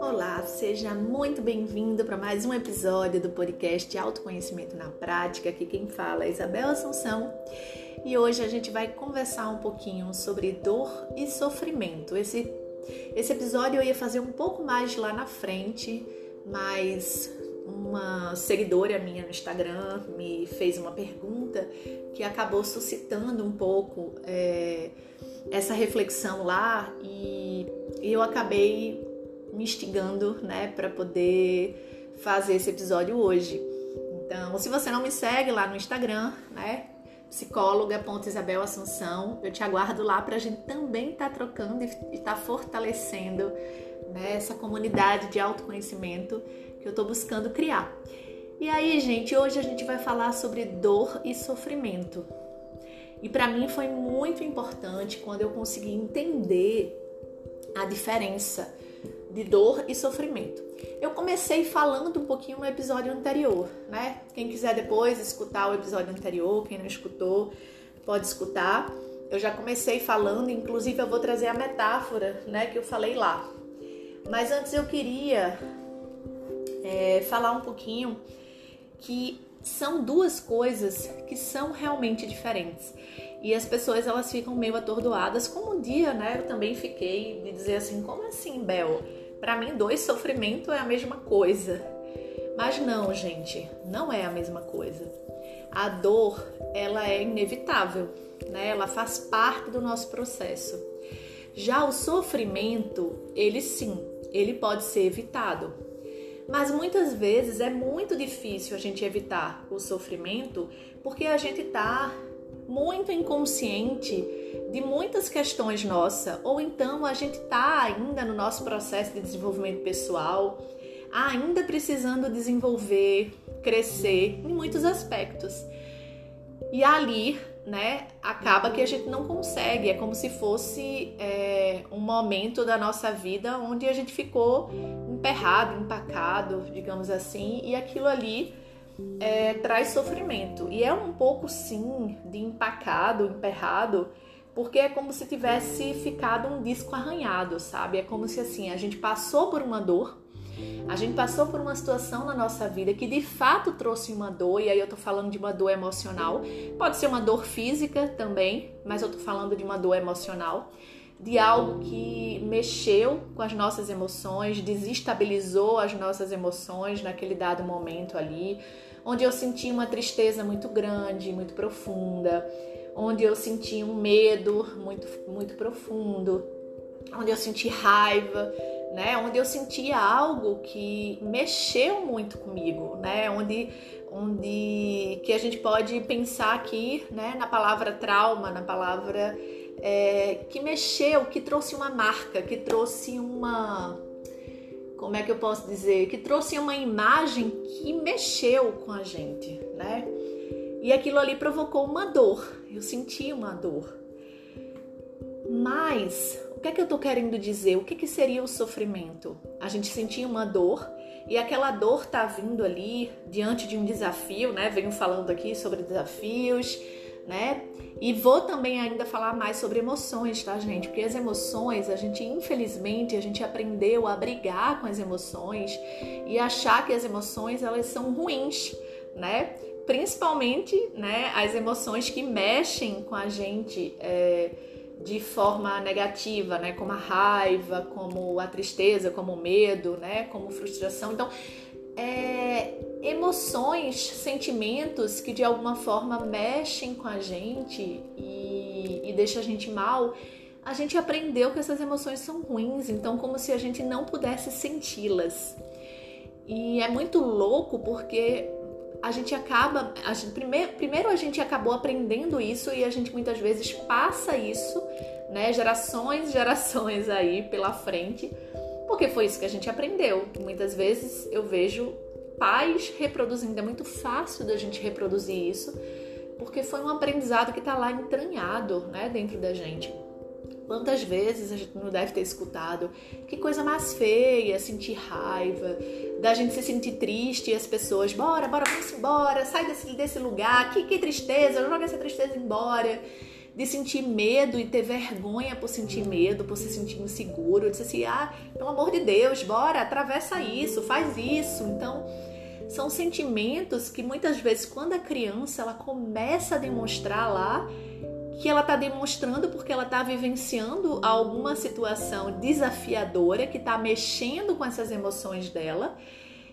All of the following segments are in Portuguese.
Olá, seja muito bem-vindo para mais um episódio do podcast Autoconhecimento na Prática. Aqui quem fala é Isabel Assunção e hoje a gente vai conversar um pouquinho sobre dor e sofrimento. Esse, esse episódio eu ia fazer um pouco mais lá na frente, mas uma seguidora minha no Instagram me fez uma pergunta que acabou suscitando um pouco é, essa reflexão lá e eu acabei me instigando, né, para poder fazer esse episódio hoje. Então, se você não me segue lá no Instagram, né, psicóloga.isabel Assunção, eu te aguardo lá para a gente também estar tá trocando e estar tá fortalecendo né, essa comunidade de autoconhecimento que eu estou buscando criar. E aí, gente, hoje a gente vai falar sobre dor e sofrimento. E para mim foi muito importante quando eu consegui entender a diferença de dor e sofrimento. Eu comecei falando um pouquinho no episódio anterior, né? Quem quiser depois escutar o episódio anterior, quem não escutou, pode escutar. Eu já comecei falando, inclusive eu vou trazer a metáfora, né, que eu falei lá. Mas antes eu queria é, falar um pouquinho que são duas coisas que são realmente diferentes. E as pessoas elas ficam meio atordoadas, como um dia, né? Eu também fiquei de dizer assim, como assim, Bel? Para mim, dois sofrimento é a mesma coisa. Mas não, gente, não é a mesma coisa. A dor, ela é inevitável, né? Ela faz parte do nosso processo. Já o sofrimento, ele sim, ele pode ser evitado. Mas muitas vezes é muito difícil a gente evitar o sofrimento porque a gente está muito inconsciente de muitas questões nossa, ou então a gente está ainda no nosso processo de desenvolvimento pessoal, ainda precisando desenvolver, crescer em muitos aspectos. E ali, né, acaba que a gente não consegue, é como se fosse é, um momento da nossa vida onde a gente ficou emperrado, empacado, digamos assim, e aquilo ali é, traz sofrimento. E é um pouco, sim, de empacado, emperrado, porque é como se tivesse ficado um disco arranhado, sabe? É como se assim a gente passou por uma dor, a gente passou por uma situação na nossa vida que de fato trouxe uma dor, e aí eu tô falando de uma dor emocional, pode ser uma dor física também, mas eu tô falando de uma dor emocional, de algo que mexeu com as nossas emoções, desestabilizou as nossas emoções naquele dado momento ali, onde eu senti uma tristeza muito grande, muito profunda, onde eu senti um medo muito, muito profundo, onde eu senti raiva, né? Onde eu senti algo que mexeu muito comigo, né? Onde, onde que a gente pode pensar aqui, né? Na palavra trauma, na palavra é, que mexeu, que trouxe uma marca, que trouxe uma como é que eu posso dizer, que trouxe uma imagem que mexeu com a gente, né? E aquilo ali provocou uma dor. Eu senti uma dor. Mas o que é que eu tô querendo dizer? O que, que seria o sofrimento? A gente sentia uma dor e aquela dor tá vindo ali diante de um desafio, né? Venho falando aqui sobre desafios, né? E vou também ainda falar mais sobre emoções, tá, gente? Porque as emoções, a gente, infelizmente, a gente aprendeu a brigar com as emoções e achar que as emoções, elas são ruins, né? Principalmente, né, as emoções que mexem com a gente é, de forma negativa, né? Como a raiva, como a tristeza, como o medo, né? Como frustração. Então, é, emoções, sentimentos que de alguma forma mexem com a gente e, e deixa a gente mal, a gente aprendeu que essas emoções são ruins, então como se a gente não pudesse senti-las. E é muito louco porque a gente acaba, a gente, primeiro, primeiro a gente acabou aprendendo isso e a gente muitas vezes passa isso, né, gerações gerações aí pela frente, porque foi isso que a gente aprendeu. Muitas vezes eu vejo pais reproduzindo. É muito fácil da gente reproduzir isso, porque foi um aprendizado que está lá entranhado né, dentro da gente. Quantas vezes a gente não deve ter escutado que coisa mais feia, sentir raiva, da gente se sentir triste e as pessoas, bora, bora, vamos embora, sai desse, desse lugar, que, que tristeza, joga essa tristeza embora. De sentir medo e ter vergonha por sentir medo, por se sentir inseguro. Eu disse assim: ah, pelo amor de Deus, bora, atravessa isso, faz isso. Então, são sentimentos que muitas vezes, quando a criança ela começa a demonstrar lá, que ela está demonstrando porque ela está vivenciando alguma situação desafiadora que está mexendo com essas emoções dela.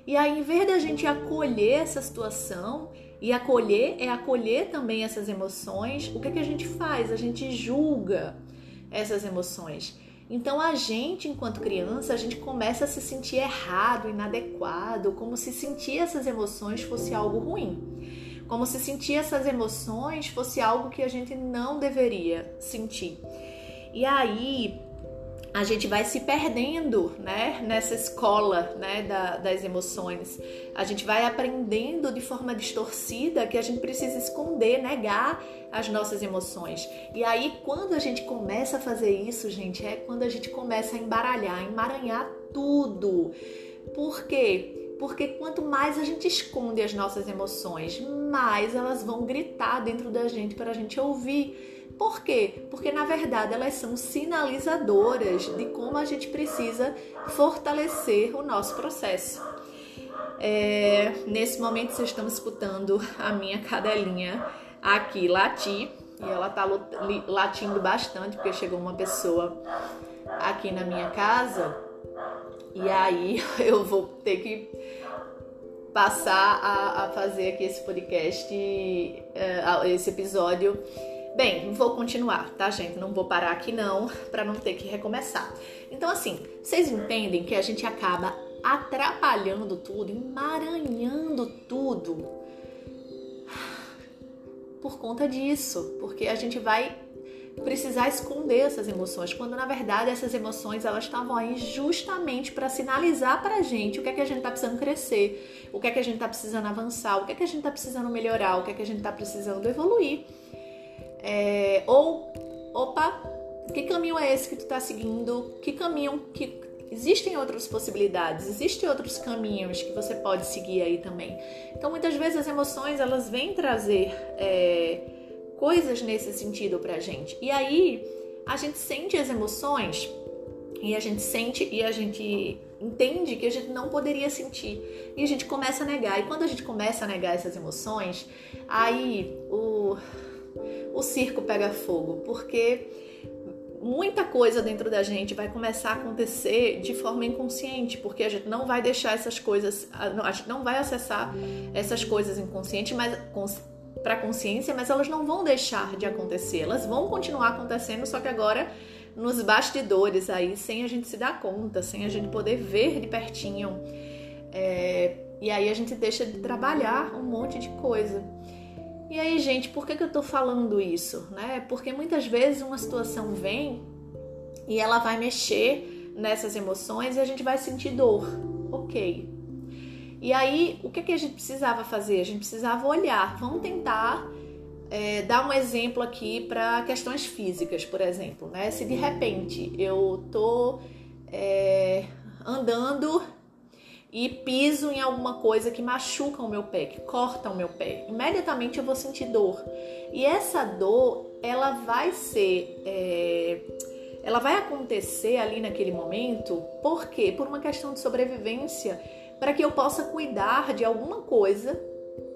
E aí, em vez da gente acolher essa situação e acolher é acolher também essas emoções. O que, é que a gente faz? A gente julga essas emoções. Então a gente, enquanto criança, a gente começa a se sentir errado, inadequado, como se sentir essas emoções fosse algo ruim. Como se sentir essas emoções fosse algo que a gente não deveria sentir. E aí, a gente vai se perdendo né, nessa escola né, da, das emoções. A gente vai aprendendo de forma distorcida que a gente precisa esconder, negar as nossas emoções. E aí, quando a gente começa a fazer isso, gente, é quando a gente começa a embaralhar, emaranhar tudo. Por quê? Porque quanto mais a gente esconde as nossas emoções, mais elas vão gritar dentro da gente para a gente ouvir. Por quê? Porque na verdade elas são sinalizadoras de como a gente precisa fortalecer o nosso processo. É, nesse momento vocês estão escutando a minha cadelinha aqui latir e ela tá latindo bastante porque chegou uma pessoa aqui na minha casa e aí eu vou ter que passar a, a fazer aqui esse podcast, uh, esse episódio Bem, vou continuar, tá, gente? Não vou parar aqui não, para não ter que recomeçar. Então, assim, vocês entendem que a gente acaba atrapalhando tudo, emaranhando tudo por conta disso, porque a gente vai precisar esconder essas emoções, quando na verdade essas emoções elas estavam aí justamente para sinalizar para a gente o que é que a gente está precisando crescer, o que é que a gente está precisando avançar, o que é que a gente está precisando melhorar, o que é que a gente está precisando evoluir. É, ou, opa, que caminho é esse que tu está seguindo? Que caminho que existem outras possibilidades, existem outros caminhos que você pode seguir aí também. Então, muitas vezes as emoções elas vêm trazer é, coisas nesse sentido pra gente. E aí a gente sente as emoções e a gente sente e a gente entende que a gente não poderia sentir e a gente começa a negar. E quando a gente começa a negar essas emoções, aí o o circo pega fogo, porque muita coisa dentro da gente vai começar a acontecer de forma inconsciente, porque a gente não vai deixar essas coisas, a gente não vai acessar essas coisas inconsciente, mas para a consciência, mas elas não vão deixar de acontecer, elas vão continuar acontecendo, só que agora nos bastidores aí, sem a gente se dar conta, sem a gente poder ver de pertinho. É, e aí a gente deixa de trabalhar um monte de coisa. E aí, gente, por que, que eu tô falando isso? Né? Porque muitas vezes uma situação vem e ela vai mexer nessas emoções e a gente vai sentir dor. Ok. E aí, o que, que a gente precisava fazer? A gente precisava olhar. Vamos tentar é, dar um exemplo aqui para questões físicas, por exemplo. Né? Se de repente eu tô é, andando e piso em alguma coisa que machuca o meu pé, que corta o meu pé, imediatamente eu vou sentir dor. E essa dor, ela vai ser. É, ela vai acontecer ali naquele momento, por quê? Por uma questão de sobrevivência, para que eu possa cuidar de alguma coisa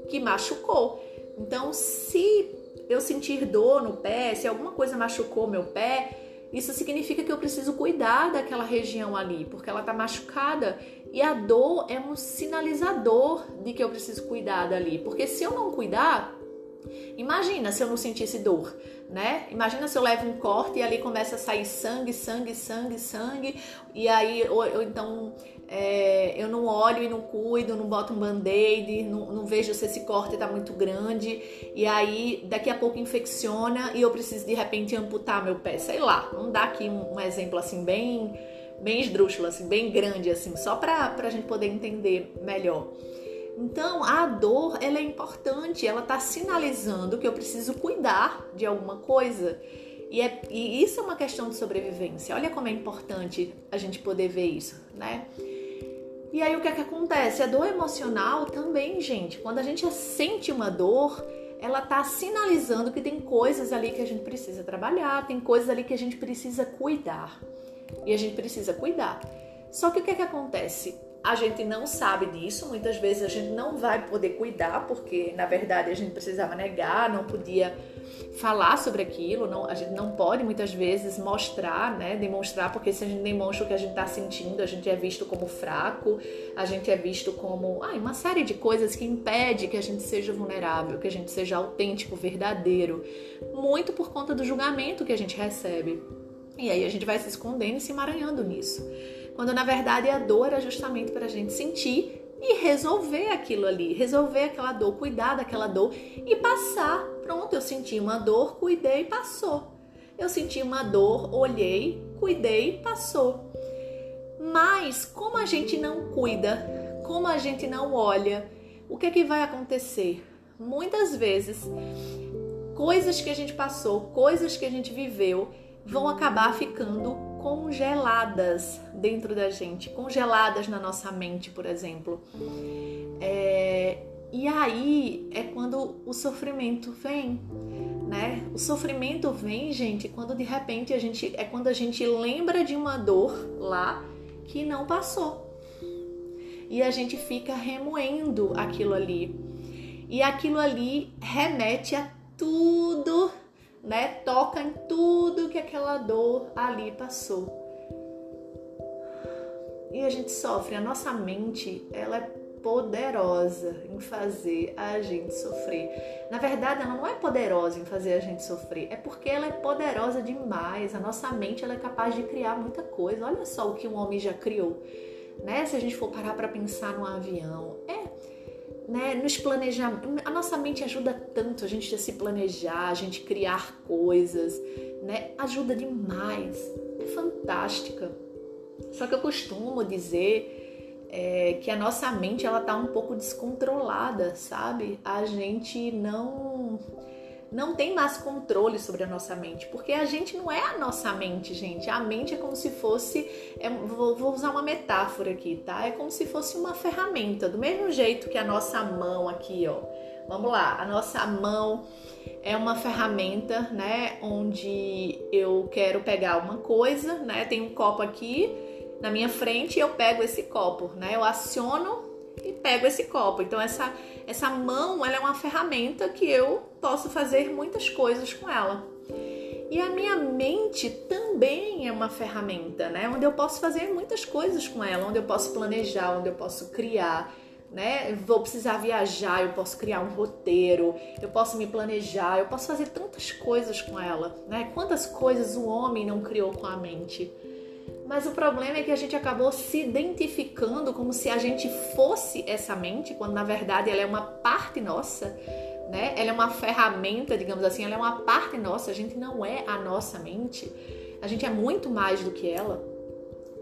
que machucou. Então, se eu sentir dor no pé, se alguma coisa machucou meu pé, isso significa que eu preciso cuidar daquela região ali, porque ela está machucada e a dor é um sinalizador de que eu preciso cuidar dali. Porque se eu não cuidar, imagina se eu não sentisse dor, né? Imagina se eu levo um corte e ali começa a sair sangue, sangue, sangue, sangue, e aí, ou, ou então é, eu não olho e não cuido, não boto um band-aid, não, não, vejo se esse corte está muito grande, e aí daqui a pouco infecciona e eu preciso de repente amputar meu pé, sei lá. Vamos dar aqui um, um exemplo assim bem bem esdrúxulo, assim, bem grande, assim, só para a gente poder entender melhor. Então, a dor, ela é importante, ela está sinalizando que eu preciso cuidar de alguma coisa. E, é, e isso é uma questão de sobrevivência. Olha como é importante a gente poder ver isso, né? E aí o que é que acontece? A dor emocional também, gente. Quando a gente sente uma dor, ela está sinalizando que tem coisas ali que a gente precisa trabalhar, tem coisas ali que a gente precisa cuidar. E a gente precisa cuidar. Só que o que é que acontece? A gente não sabe disso, muitas vezes a gente não vai poder cuidar, porque na verdade a gente precisava negar, não podia falar sobre aquilo, não, a gente não pode muitas vezes mostrar, né, demonstrar, porque se a gente demonstra o que a gente está sentindo, a gente é visto como fraco, a gente é visto como ah, uma série de coisas que impede que a gente seja vulnerável, que a gente seja autêntico, verdadeiro, muito por conta do julgamento que a gente recebe. E aí a gente vai se escondendo e se emaranhando nisso. Quando na verdade a dor era justamente para a gente sentir e resolver aquilo ali, resolver aquela dor, cuidar daquela dor e passar. Pronto, eu senti uma dor, cuidei, passou. Eu senti uma dor, olhei, cuidei, passou. Mas como a gente não cuida, como a gente não olha, o que é que vai acontecer? Muitas vezes, coisas que a gente passou, coisas que a gente viveu, vão acabar ficando congeladas dentro da gente, congeladas na nossa mente, por exemplo. É, e aí é quando o sofrimento vem, né? O sofrimento vem, gente, quando de repente a gente é quando a gente lembra de uma dor lá que não passou. E a gente fica remoendo aquilo ali. E aquilo ali remete a tudo né? Toca em tudo que aquela dor ali passou. E a gente sofre, a nossa mente, ela é poderosa em fazer a gente sofrer. Na verdade, ela não é poderosa em fazer a gente sofrer, é porque ela é poderosa demais. A nossa mente ela é capaz de criar muita coisa. Olha só o que um homem já criou, né? Se a gente for parar para pensar num avião, é né, nos planejar. A nossa mente ajuda tanto a gente a se planejar, a gente criar coisas, né? Ajuda demais. É fantástica. Só que eu costumo dizer é, que a nossa mente ela tá um pouco descontrolada, sabe? A gente não não tem mais controle sobre a nossa mente, porque a gente não é a nossa mente, gente. A mente é como se fosse, é, vou, vou, usar uma metáfora aqui, tá? É como se fosse uma ferramenta, do mesmo jeito que a nossa mão aqui, ó. Vamos lá, a nossa mão é uma ferramenta, né? Onde eu quero pegar uma coisa, né? Tem um copo aqui na minha frente e eu pego esse copo, né? Eu aciono pego esse copo. Então essa essa mão, ela é uma ferramenta que eu posso fazer muitas coisas com ela. E a minha mente também é uma ferramenta, né? Onde eu posso fazer muitas coisas com ela, onde eu posso planejar, onde eu posso criar, né? Vou precisar viajar, eu posso criar um roteiro, eu posso me planejar, eu posso fazer tantas coisas com ela, né? Quantas coisas o homem não criou com a mente? Mas o problema é que a gente acabou se identificando como se a gente fosse essa mente, quando na verdade ela é uma parte nossa, né? Ela é uma ferramenta, digamos assim, ela é uma parte nossa, a gente não é a nossa mente. A gente é muito mais do que ela.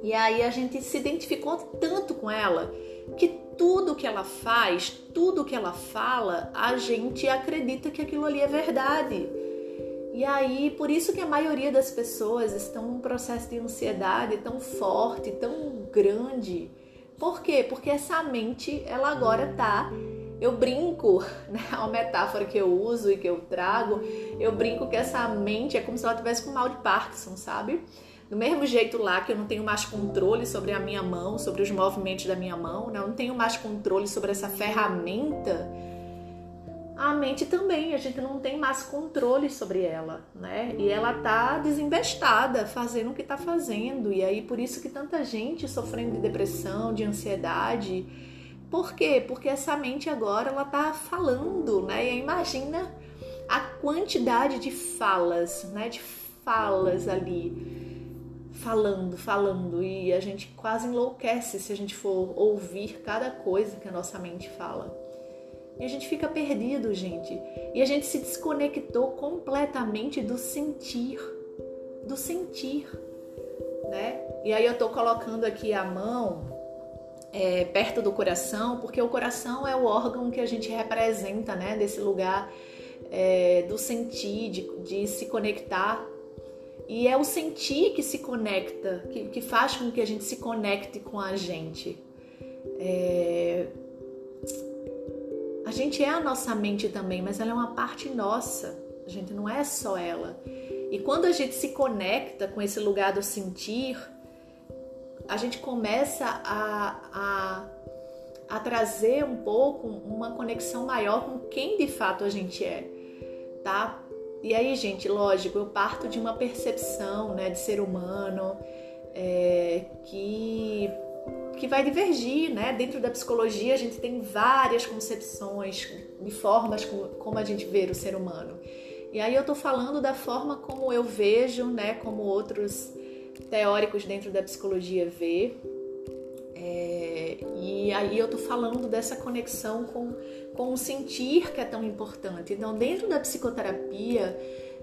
E aí a gente se identificou tanto com ela que tudo que ela faz, tudo que ela fala, a gente acredita que aquilo ali é verdade. E aí, por isso que a maioria das pessoas estão num processo de ansiedade tão forte, tão grande. Por quê? Porque essa mente, ela agora tá eu brinco, né? É uma metáfora que eu uso e que eu trago. Eu brinco que essa mente é como se ela tivesse com mal de Parkinson, sabe? Do mesmo jeito lá que eu não tenho mais controle sobre a minha mão, sobre os movimentos da minha mão, né? eu não tenho mais controle sobre essa ferramenta a mente também, a gente não tem mais controle sobre ela, né? E ela tá desinvestada, fazendo o que tá fazendo. E aí por isso que tanta gente sofrendo de depressão, de ansiedade. Por quê? Porque essa mente agora ela tá falando, né? E imagina a quantidade de falas, né? De falas ali falando, falando e a gente quase enlouquece se a gente for ouvir cada coisa que a nossa mente fala. E a gente fica perdido, gente. E a gente se desconectou completamente do sentir, do sentir, né? E aí eu tô colocando aqui a mão é, perto do coração, porque o coração é o órgão que a gente representa, né? Desse lugar é, do sentir, de, de, se conectar. E é o sentir que se conecta, que, que faz com que a gente se conecte com a gente. É, a gente é a nossa mente também, mas ela é uma parte nossa. A gente não é só ela. E quando a gente se conecta com esse lugar do sentir, a gente começa a, a, a trazer um pouco uma conexão maior com quem de fato a gente é, tá? E aí, gente, lógico, eu parto de uma percepção né, de ser humano é, que, que vai divergir, né? Dentro da psicologia, a gente tem várias concepções de formas como, a gente vê o ser humano. E aí eu tô falando da forma como eu vejo, né? Como outros teóricos dentro da psicologia vê. É, e aí eu tô falando dessa conexão com, com o sentir que é tão importante. Então, dentro da psicoterapia,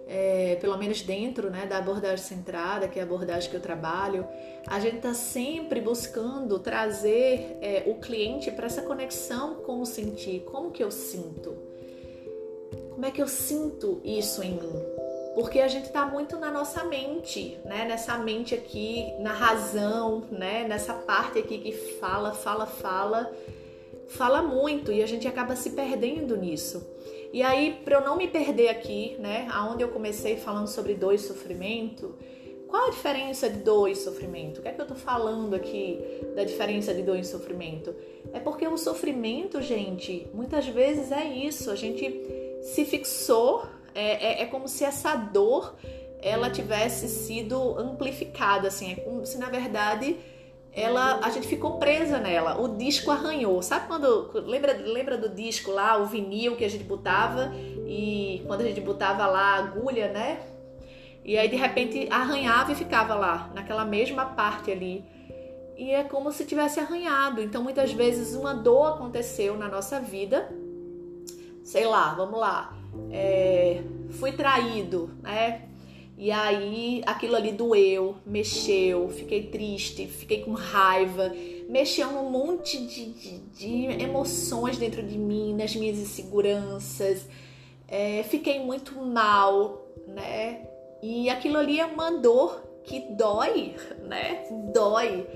é, pelo menos dentro né, da abordagem centrada, que é a abordagem que eu trabalho, a gente está sempre buscando trazer é, o cliente para essa conexão com o sentir, como que eu sinto, como é que eu sinto isso em mim, porque a gente está muito na nossa mente, né? Nessa mente aqui, na razão, né? Nessa parte aqui que fala, fala, fala, fala muito e a gente acaba se perdendo nisso. E aí, para eu não me perder aqui, né? Aonde eu comecei falando sobre dor e sofrimento, qual a diferença de dor e sofrimento? O que é que eu tô falando aqui da diferença de dor e sofrimento? É porque o sofrimento, gente, muitas vezes é isso. A gente se fixou é, é, é como se essa dor ela tivesse sido amplificada, assim, é como se na verdade ela a gente ficou presa nela, o disco arranhou. Sabe quando lembra lembra do disco lá, o vinil que a gente botava e quando a gente botava lá a agulha, né? E aí de repente arranhava e ficava lá, naquela mesma parte ali. E é como se tivesse arranhado. Então muitas vezes uma dor aconteceu na nossa vida. Sei lá, vamos lá é, fui traído, né? E aí aquilo ali doeu, mexeu, fiquei triste, fiquei com raiva, mexeu num monte de, de, de emoções dentro de mim, nas minhas inseguranças, é, fiquei muito mal, né? E aquilo ali é uma dor que dói, né? Dói.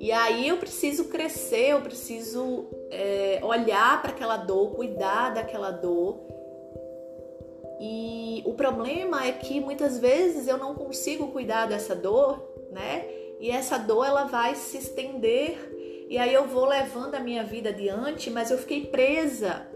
E aí eu preciso crescer, eu preciso é, olhar para aquela dor, cuidar daquela dor e o problema é que muitas vezes eu não consigo cuidar dessa dor, né? E essa dor ela vai se estender e aí eu vou levando a minha vida adiante, mas eu fiquei presa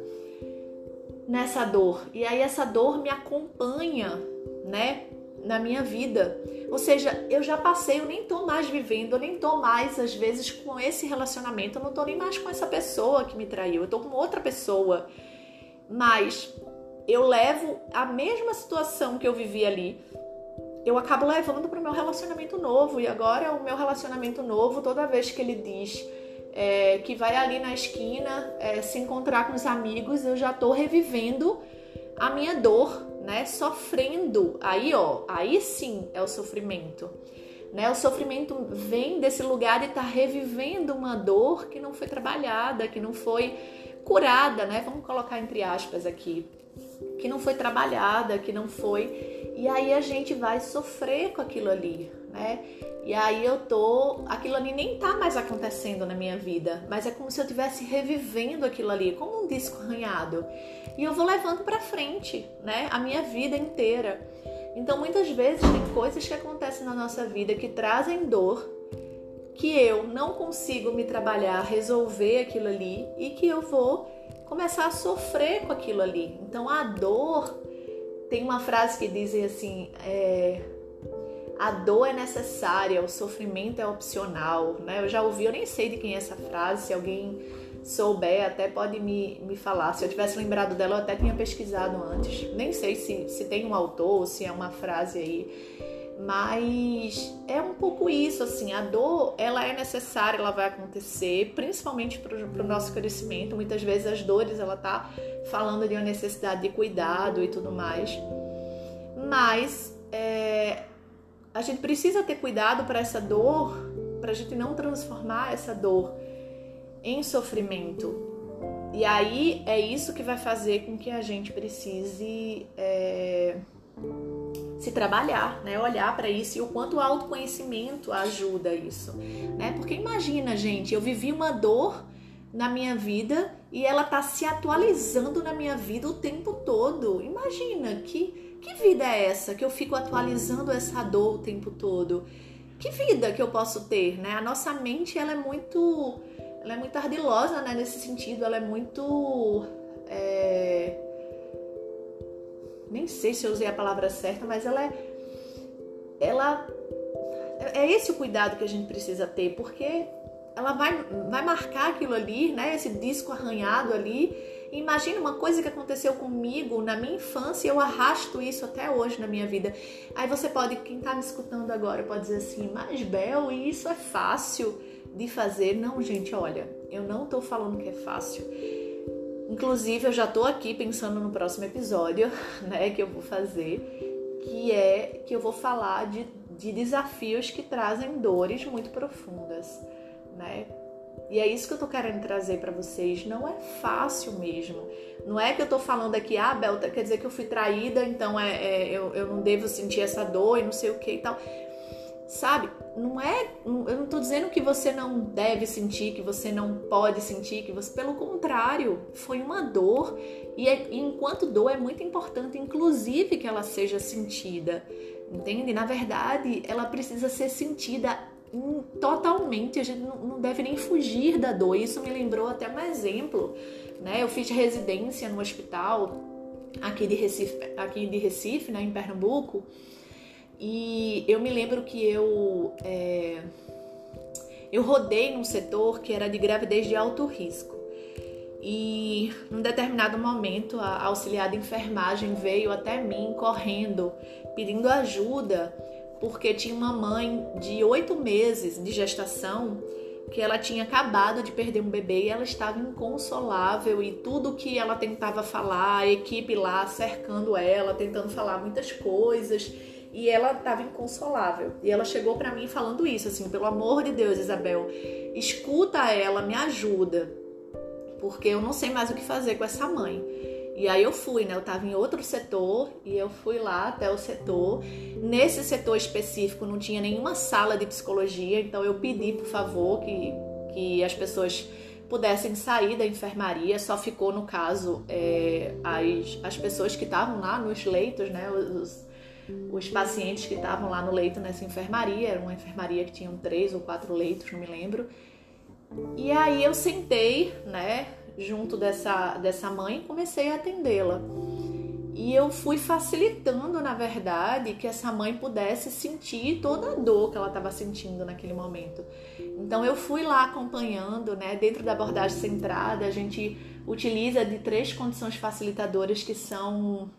nessa dor. E aí essa dor me acompanha, né, na minha vida. Ou seja, eu já passei, eu nem tô mais vivendo, eu nem tô mais às vezes com esse relacionamento, eu não tô nem mais com essa pessoa que me traiu, eu tô com outra pessoa. Mas eu levo a mesma situação que eu vivi ali, eu acabo levando para o meu relacionamento novo. E agora, o meu relacionamento novo, toda vez que ele diz é, que vai ali na esquina é, se encontrar com os amigos, eu já estou revivendo a minha dor, né? Sofrendo. Aí, ó, aí sim é o sofrimento. Né? O sofrimento vem desse lugar de estar tá revivendo uma dor que não foi trabalhada, que não foi curada, né? Vamos colocar entre aspas aqui que não foi trabalhada, que não foi. E aí a gente vai sofrer com aquilo ali, né? E aí eu tô, aquilo ali nem tá mais acontecendo na minha vida, mas é como se eu estivesse revivendo aquilo ali, como um disco arranhado. E eu vou levando para frente, né? A minha vida inteira. Então muitas vezes tem coisas que acontecem na nossa vida que trazem dor, que eu não consigo me trabalhar, resolver aquilo ali e que eu vou começar a sofrer com aquilo ali. Então a dor tem uma frase que diz assim: é, a dor é necessária, o sofrimento é opcional. Né? Eu já ouvi, eu nem sei de quem é essa frase, se alguém souber, até pode me, me falar. Se eu tivesse lembrado dela, eu até tinha pesquisado antes. Nem sei se, se tem um autor, se é uma frase aí. Mas é um pouco isso, assim, a dor, ela é necessária, ela vai acontecer, principalmente para o nosso crescimento. Muitas vezes as dores, ela tá falando de uma necessidade de cuidado e tudo mais. Mas é, a gente precisa ter cuidado para essa dor, para a gente não transformar essa dor em sofrimento. E aí é isso que vai fazer com que a gente precise é, se trabalhar, né? Olhar para isso e o quanto o autoconhecimento ajuda isso, né? Porque imagina, gente, eu vivi uma dor na minha vida e ela tá se atualizando na minha vida o tempo todo. Imagina que que vida é essa que eu fico atualizando essa dor o tempo todo? Que vida que eu posso ter, né? A nossa mente ela é muito ela é muito ardilosa, né? Nesse sentido, ela é muito é... nem sei se eu usei a palavra certa, mas ela é ela é esse o cuidado que a gente precisa ter, porque ela vai, vai marcar aquilo ali, né? Esse disco arranhado ali. imagina uma coisa que aconteceu comigo na minha infância, eu arrasto isso até hoje na minha vida. Aí você pode, quem tá me escutando agora, pode dizer assim, mas Bel, isso é fácil de fazer? Não, gente, olha, eu não tô falando que é fácil. Inclusive, eu já tô aqui pensando no próximo episódio, né, que eu vou fazer, que é que eu vou falar de, de desafios que trazem dores muito profundas né? E é isso que eu tô querendo trazer para vocês. Não é fácil mesmo. Não é que eu tô falando aqui, ah, Belta, quer dizer que eu fui traída, então é, é eu, eu não devo sentir essa dor e não sei o que e tal. Sabe? Não é. Eu não tô dizendo que você não deve sentir, que você não pode sentir, que você. Pelo contrário, foi uma dor. E, é, enquanto dor é muito importante, inclusive, que ela seja sentida. Entende? Na verdade, ela precisa ser sentida totalmente, a gente não deve nem fugir da dor. Isso me lembrou até um exemplo, né? Eu fiz residência no hospital aqui de Recife, aqui de Recife, né, em Pernambuco, e eu me lembro que eu é, eu rodei num setor que era de gravidez de alto risco. E num determinado momento a auxiliar de enfermagem veio até mim correndo, pedindo ajuda porque tinha uma mãe de oito meses de gestação que ela tinha acabado de perder um bebê e ela estava inconsolável e tudo que ela tentava falar, a equipe lá cercando ela, tentando falar muitas coisas e ela estava inconsolável. E ela chegou para mim falando isso, assim, pelo amor de Deus, Isabel, escuta ela, me ajuda, porque eu não sei mais o que fazer com essa mãe. E aí eu fui, né? Eu estava em outro setor e eu fui lá até o setor. Nesse setor específico não tinha nenhuma sala de psicologia, então eu pedi, por favor, que, que as pessoas pudessem sair da enfermaria. Só ficou, no caso, é, as, as pessoas que estavam lá nos leitos, né? Os, os pacientes que estavam lá no leito nessa enfermaria. Era uma enfermaria que tinha três ou quatro leitos, não me lembro. E aí eu sentei, né? junto dessa, dessa mãe e comecei a atendê-la. E eu fui facilitando, na verdade, que essa mãe pudesse sentir toda a dor que ela estava sentindo naquele momento. Então eu fui lá acompanhando, né? Dentro da abordagem centrada, a gente utiliza de três condições facilitadoras que são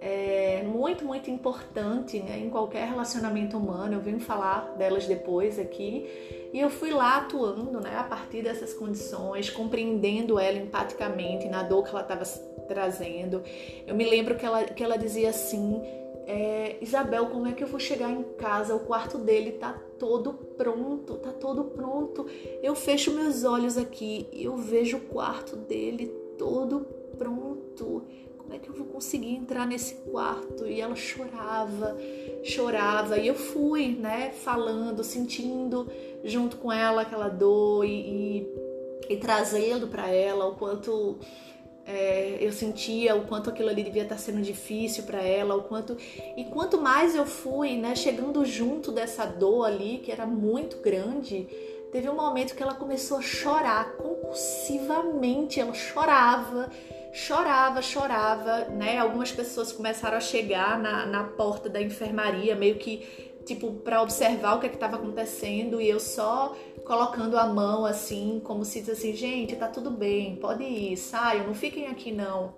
é, muito, muito importante né, em qualquer relacionamento humano. Eu venho falar delas depois aqui. E eu fui lá atuando né, a partir dessas condições, compreendendo ela empaticamente na dor que ela estava trazendo. Eu me lembro que ela, que ela dizia assim: é, Isabel, como é que eu vou chegar em casa? O quarto dele tá todo pronto, tá todo pronto. Eu fecho meus olhos aqui e eu vejo o quarto dele todo pronto como é que eu vou conseguir entrar nesse quarto? E ela chorava, chorava, e eu fui, né, falando, sentindo junto com ela aquela dor e, e, e trazendo para ela o quanto é, eu sentia, o quanto aquilo ali devia estar sendo difícil para ela, o quanto e quanto mais eu fui, né, chegando junto dessa dor ali que era muito grande, teve um momento que ela começou a chorar compulsivamente, ela chorava chorava, chorava, né? Algumas pessoas começaram a chegar na, na porta da enfermaria, meio que tipo para observar o que é estava acontecendo e eu só colocando a mão assim, como se diz assim, gente, tá tudo bem, pode ir, saiam, não fiquem aqui não.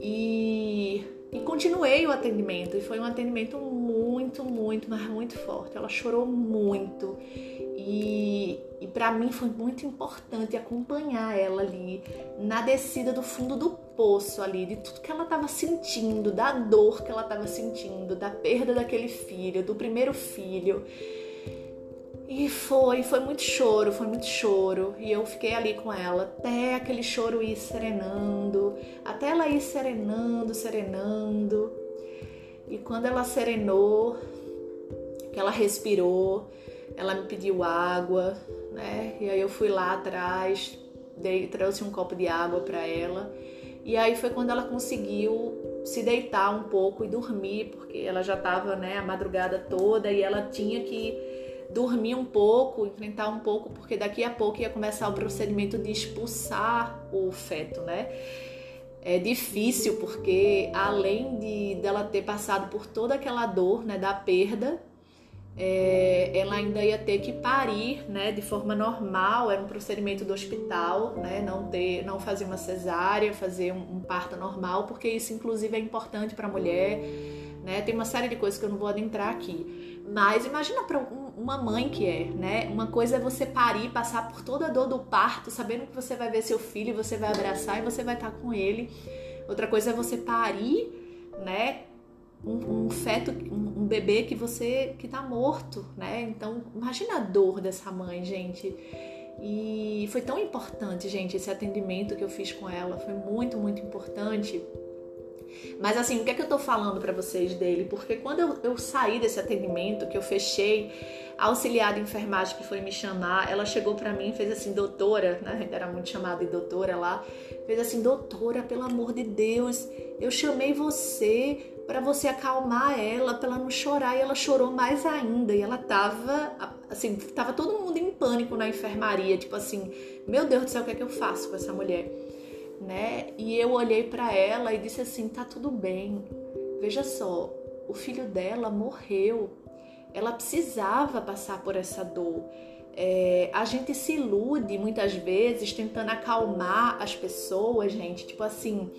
E, e continuei o atendimento e foi um atendimento muito, muito, mas muito forte. Ela chorou muito e, e para mim foi muito importante acompanhar ela ali na descida do fundo do poço ali, de tudo que ela estava sentindo, da dor que ela estava sentindo, da perda daquele filho, do primeiro filho. E foi, foi muito choro, foi muito choro. E eu fiquei ali com ela até aquele choro ir serenando, até ela ir serenando, serenando. E quando ela serenou, que ela respirou, ela me pediu água, né? E aí eu fui lá atrás, dei, trouxe um copo de água para ela. E aí foi quando ela conseguiu se deitar um pouco e dormir, porque ela já estava né, a madrugada toda e ela tinha que dormir um pouco, enfrentar um pouco, porque daqui a pouco ia começar o procedimento de expulsar o feto, né? É difícil porque além de dela ter passado por toda aquela dor, né, da perda, é, ela ainda ia ter que parir, né, de forma normal, era um procedimento do hospital, né, não ter, não fazer uma cesárea, fazer um, um parto normal, porque isso inclusive é importante para a mulher, né, tem uma série de coisas que eu não vou adentrar aqui, mas imagina para um, uma mãe que é, né, uma coisa é você parir, passar por toda a dor do parto, sabendo que você vai ver seu filho, você vai abraçar e você vai estar com ele, outra coisa é você parir, né, um, um feto, um, um, bebê que você que tá morto, né? Então, imagina a dor dessa mãe, gente. E foi tão importante, gente, esse atendimento que eu fiz com ela, foi muito, muito importante. Mas assim, o que é que eu tô falando para vocês dele? Porque quando eu, eu saí desse atendimento, que eu fechei, a auxiliar de enfermagem que foi me chamar, ela chegou para mim e fez assim, doutora, né? Era muito chamada de doutora lá, fez assim, doutora, pelo amor de Deus, eu chamei você para você acalmar ela, para ela não chorar, e ela chorou mais ainda, e ela tava, assim, tava todo mundo em pânico na enfermaria, tipo assim, meu Deus do céu, o que é que eu faço com essa mulher? Né? E eu olhei para ela e disse assim, tá tudo bem. Veja só, o filho dela morreu. Ela precisava passar por essa dor. É, a gente se ilude muitas vezes tentando acalmar as pessoas, gente. Tipo assim,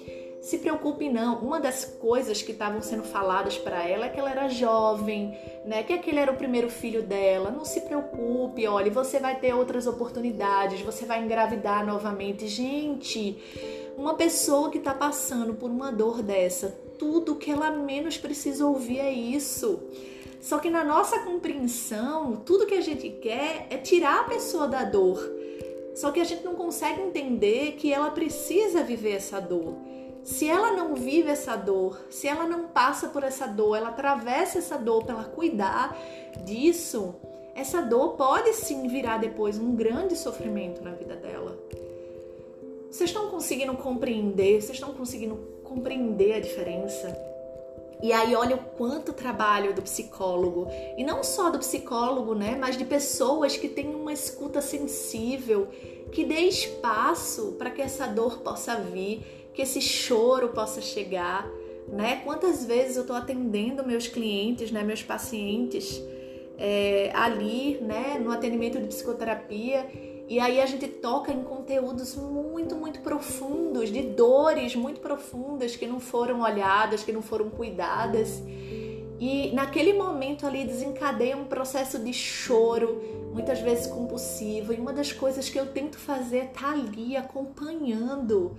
se preocupe não. Uma das coisas que estavam sendo faladas para ela é que ela era jovem, né? Que aquele era o primeiro filho dela. Não se preocupe, olha, você vai ter outras oportunidades, você vai engravidar novamente. Gente, uma pessoa que está passando por uma dor dessa, tudo que ela menos precisa ouvir é isso. Só que na nossa compreensão, tudo que a gente quer é tirar a pessoa da dor. Só que a gente não consegue entender que ela precisa viver essa dor se ela não vive essa dor, se ela não passa por essa dor, ela atravessa essa dor para ela cuidar disso, essa dor pode sim virar depois um grande sofrimento na vida dela. Vocês estão conseguindo compreender? Vocês estão conseguindo compreender a diferença? E aí olha o quanto trabalho do psicólogo, e não só do psicólogo, né, mas de pessoas que têm uma escuta sensível, que dê espaço para que essa dor possa vir, que esse choro possa chegar, né? Quantas vezes eu estou atendendo meus clientes, né, meus pacientes é, ali, né, no atendimento de psicoterapia e aí a gente toca em conteúdos muito, muito profundos, de dores muito profundas que não foram olhadas, que não foram cuidadas. E naquele momento ali desencadeia um processo de choro, muitas vezes compulsivo. E uma das coisas que eu tento fazer é estar tá ali acompanhando,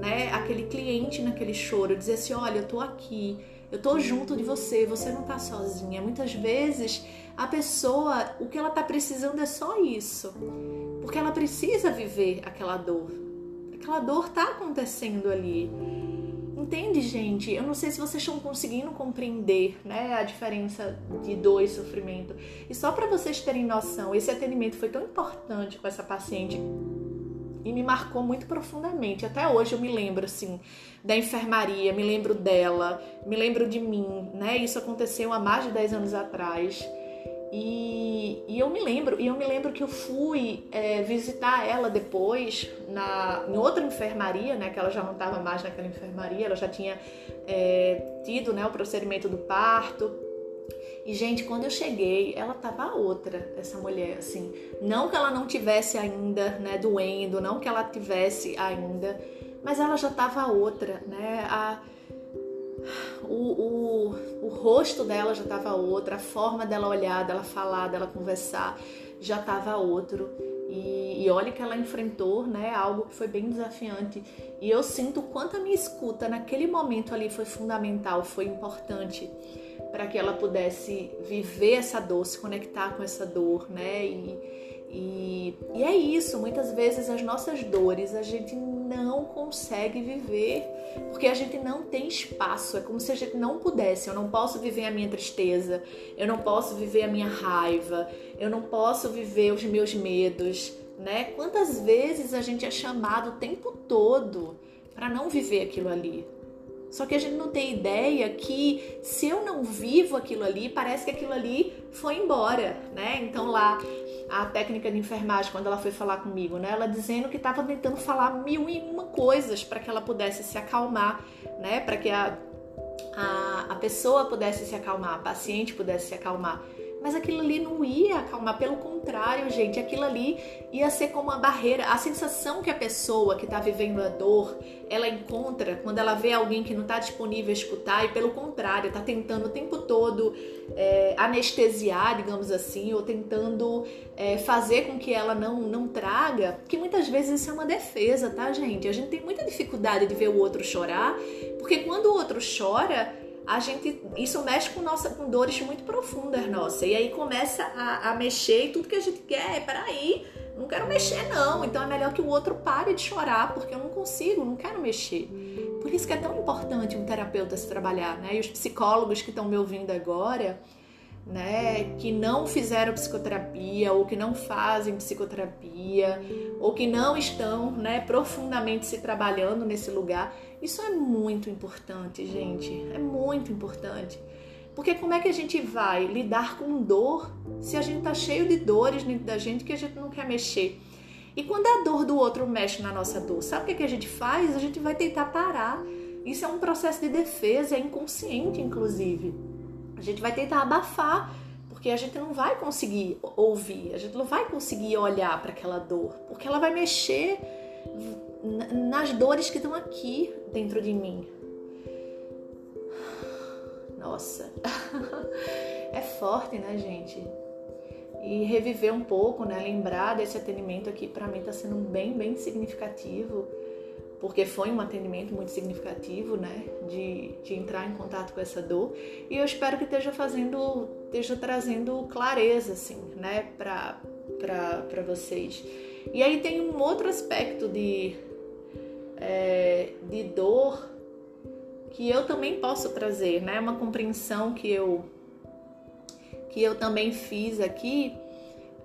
né, aquele cliente naquele choro, dizer assim, olha, eu tô aqui, eu tô junto de você, você não tá sozinha. Muitas vezes a pessoa, o que ela tá precisando é só isso. Porque ela precisa viver aquela dor. Aquela dor tá acontecendo ali. Entende, gente? Eu não sei se vocês estão conseguindo compreender, né, a diferença de dor e sofrimento. E só para vocês terem noção, esse atendimento foi tão importante com essa paciente e me marcou muito profundamente. Até hoje eu me lembro assim da enfermaria, me lembro dela, me lembro de mim, né? Isso aconteceu há mais de 10 anos atrás. E, e, eu me lembro, e eu me lembro que eu fui é, visitar ela depois na, em outra enfermaria, né? Que ela já não estava mais naquela enfermaria, ela já tinha é, tido né, o procedimento do parto. E, gente, quando eu cheguei, ela tava outra, essa mulher, assim. Não que ela não tivesse ainda, né, doendo, não que ela tivesse ainda, mas ela já tava outra, né? A, o, o, o rosto dela já estava outra, a forma dela olhar, dela falar, dela conversar já estava outro. E, e, olha que ela enfrentou, né, algo que foi bem desafiante. E eu sinto o quanto a minha escuta naquele momento ali foi fundamental, foi importante para que ela pudesse viver essa dor, se conectar com essa dor, né? E, e, e é isso, muitas vezes as nossas dores a gente não consegue viver porque a gente não tem espaço. É como se a gente não pudesse. Eu não posso viver a minha tristeza, eu não posso viver a minha raiva, eu não posso viver os meus medos. né? Quantas vezes a gente é chamado o tempo todo para não viver aquilo ali? Só que a gente não tem ideia que se eu não vivo aquilo ali, parece que aquilo ali foi embora, né? Então lá a técnica de enfermagem, quando ela foi falar comigo, né? Ela dizendo que estava tentando falar mil e uma coisas para que ela pudesse se acalmar, né? Para que a, a, a pessoa pudesse se acalmar, a paciente pudesse se acalmar. Mas aquilo ali não ia acalmar, pelo contrário, gente, aquilo ali ia ser como uma barreira. A sensação que a pessoa que está vivendo a dor, ela encontra quando ela vê alguém que não está disponível a escutar e, pelo contrário, está tentando o tempo todo é, anestesiar, digamos assim, ou tentando é, fazer com que ela não, não traga, que muitas vezes isso é uma defesa, tá, gente? A gente tem muita dificuldade de ver o outro chorar, porque quando o outro chora, a gente isso mexe com nossa com dores muito profundas nossa e aí começa a, a mexer e tudo que a gente quer é peraí não quero mexer não. Então é melhor que o outro pare de chorar porque eu não consigo não quero mexer. Por isso que é tão importante um terapeuta se trabalhar né? E os psicólogos que estão me ouvindo agora né, que não fizeram psicoterapia ou que não fazem psicoterapia ou que não estão, né, profundamente se trabalhando nesse lugar, isso é muito importante, gente. É muito importante. Porque como é que a gente vai lidar com dor se a gente tá cheio de dores dentro da gente que a gente não quer mexer? E quando a dor do outro mexe na nossa dor, sabe o que, é que a gente faz? A gente vai tentar parar. Isso é um processo de defesa, é inconsciente, inclusive. A gente vai tentar abafar, porque a gente não vai conseguir ouvir, a gente não vai conseguir olhar para aquela dor, porque ela vai mexer nas dores que estão aqui dentro de mim. Nossa, é forte, né, gente? E reviver um pouco, né? Lembrar desse atendimento aqui, para mim, tá sendo bem, bem significativo, porque foi um atendimento muito significativo, né? De, de entrar em contato com essa dor. E eu espero que esteja fazendo, esteja trazendo clareza, assim, né, para vocês. E aí tem um outro aspecto de é, de dor que eu também posso trazer, né? Uma compreensão que eu que eu também fiz aqui,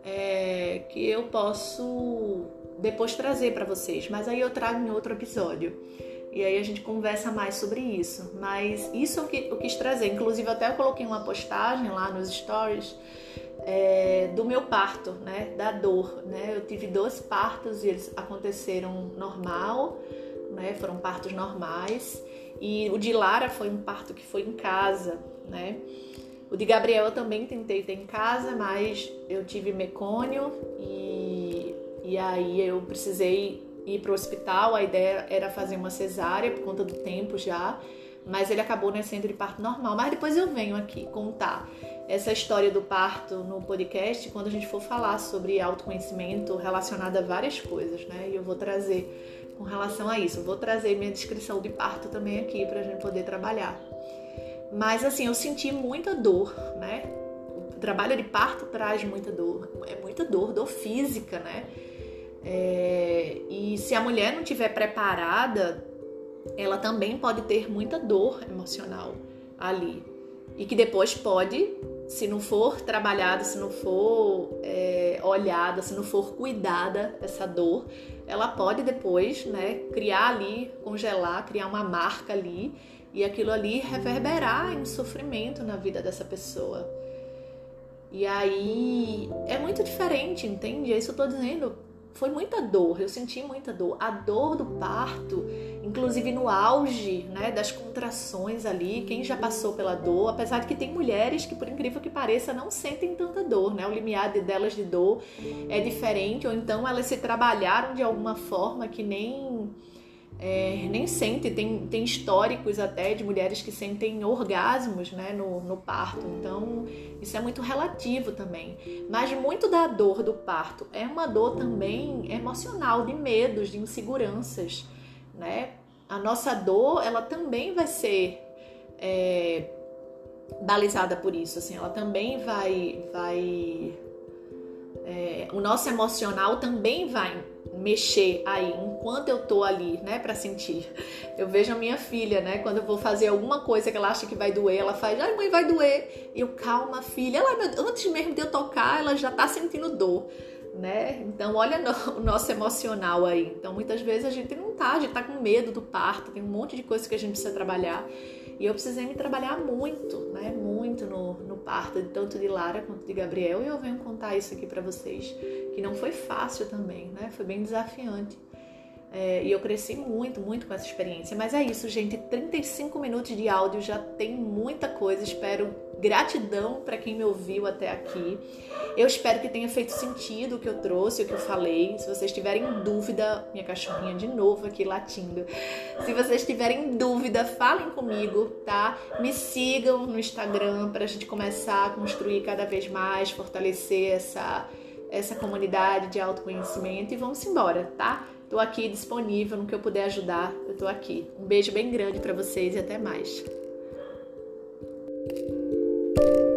é, que eu posso depois trazer para vocês, mas aí eu trago em outro episódio. E aí a gente conversa mais sobre isso. Mas isso eu, que, eu quis trazer. Inclusive, até eu coloquei uma postagem lá nos stories é, do meu parto, né? Da dor, né? Eu tive dois partos e eles aconteceram normal né? Foram partos normais. E o de Lara foi um parto que foi em casa, né? O de Gabriel eu também tentei ter em casa, mas eu tive mecônio e, e aí eu precisei ir para o hospital. A ideia era fazer uma cesárea por conta do tempo já, mas ele acabou nascendo de parto normal. Mas depois eu venho aqui contar essa história do parto no podcast quando a gente for falar sobre autoconhecimento relacionado a várias coisas, né? E eu vou trazer com relação a isso. Vou trazer minha descrição de parto também aqui para a gente poder trabalhar. Mas assim, eu senti muita dor, né? O trabalho de parto traz muita dor, é muita dor, dor física, né? É, e se a mulher não tiver preparada, ela também pode ter muita dor emocional ali. E que depois pode, se não for trabalhada, se não for é, olhada, se não for cuidada essa dor, ela pode depois, né, criar ali, congelar, criar uma marca ali e aquilo ali reverberar em sofrimento na vida dessa pessoa. E aí é muito diferente, entende? É isso que eu tô dizendo foi muita dor, eu senti muita dor. A dor do parto, inclusive no auge né, das contrações ali, quem já passou pela dor, apesar de que tem mulheres que, por incrível que pareça, não sentem tanta dor, né? O limiar delas de dor é diferente, ou então elas se trabalharam de alguma forma que nem é, nem sente, tem, tem históricos até de mulheres que sentem orgasmos né, no, no parto, então isso é muito relativo também. Mas muito da dor do parto é uma dor também emocional, de medos, de inseguranças, né? A nossa dor, ela também vai ser é, balizada por isso, assim, ela também vai, vai é, o nosso emocional também vai mexer aí enquanto eu tô ali, né, para sentir. Eu vejo a minha filha, né, quando eu vou fazer alguma coisa que ela acha que vai doer, ela faz, ai mãe, vai doer. Eu, calma, filha. Ela, antes mesmo de eu tocar, ela já tá sentindo dor. né? Então, olha no, o nosso emocional aí. Então, muitas vezes a gente não tá, a gente tá com medo do parto, tem um monte de coisa que a gente precisa trabalhar. E eu precisei me trabalhar muito, né? Muito no, no parto, tanto de Lara quanto de Gabriel. E eu venho contar isso aqui para vocês, que não foi fácil também, né? Foi bem desafiante. É, e eu cresci muito, muito com essa experiência. Mas é isso, gente. 35 minutos de áudio já tem muita coisa. Espero gratidão para quem me ouviu até aqui. Eu espero que tenha feito sentido o que eu trouxe, o que eu falei. Se vocês tiverem dúvida, minha cachorrinha de novo aqui latindo. Se vocês tiverem dúvida, falem comigo, tá? Me sigam no Instagram para a gente começar a construir cada vez mais, fortalecer essa essa comunidade de autoconhecimento e vamos embora, tá? Tô aqui disponível no que eu puder ajudar, eu tô aqui. Um beijo bem grande para vocês e até mais. thank you.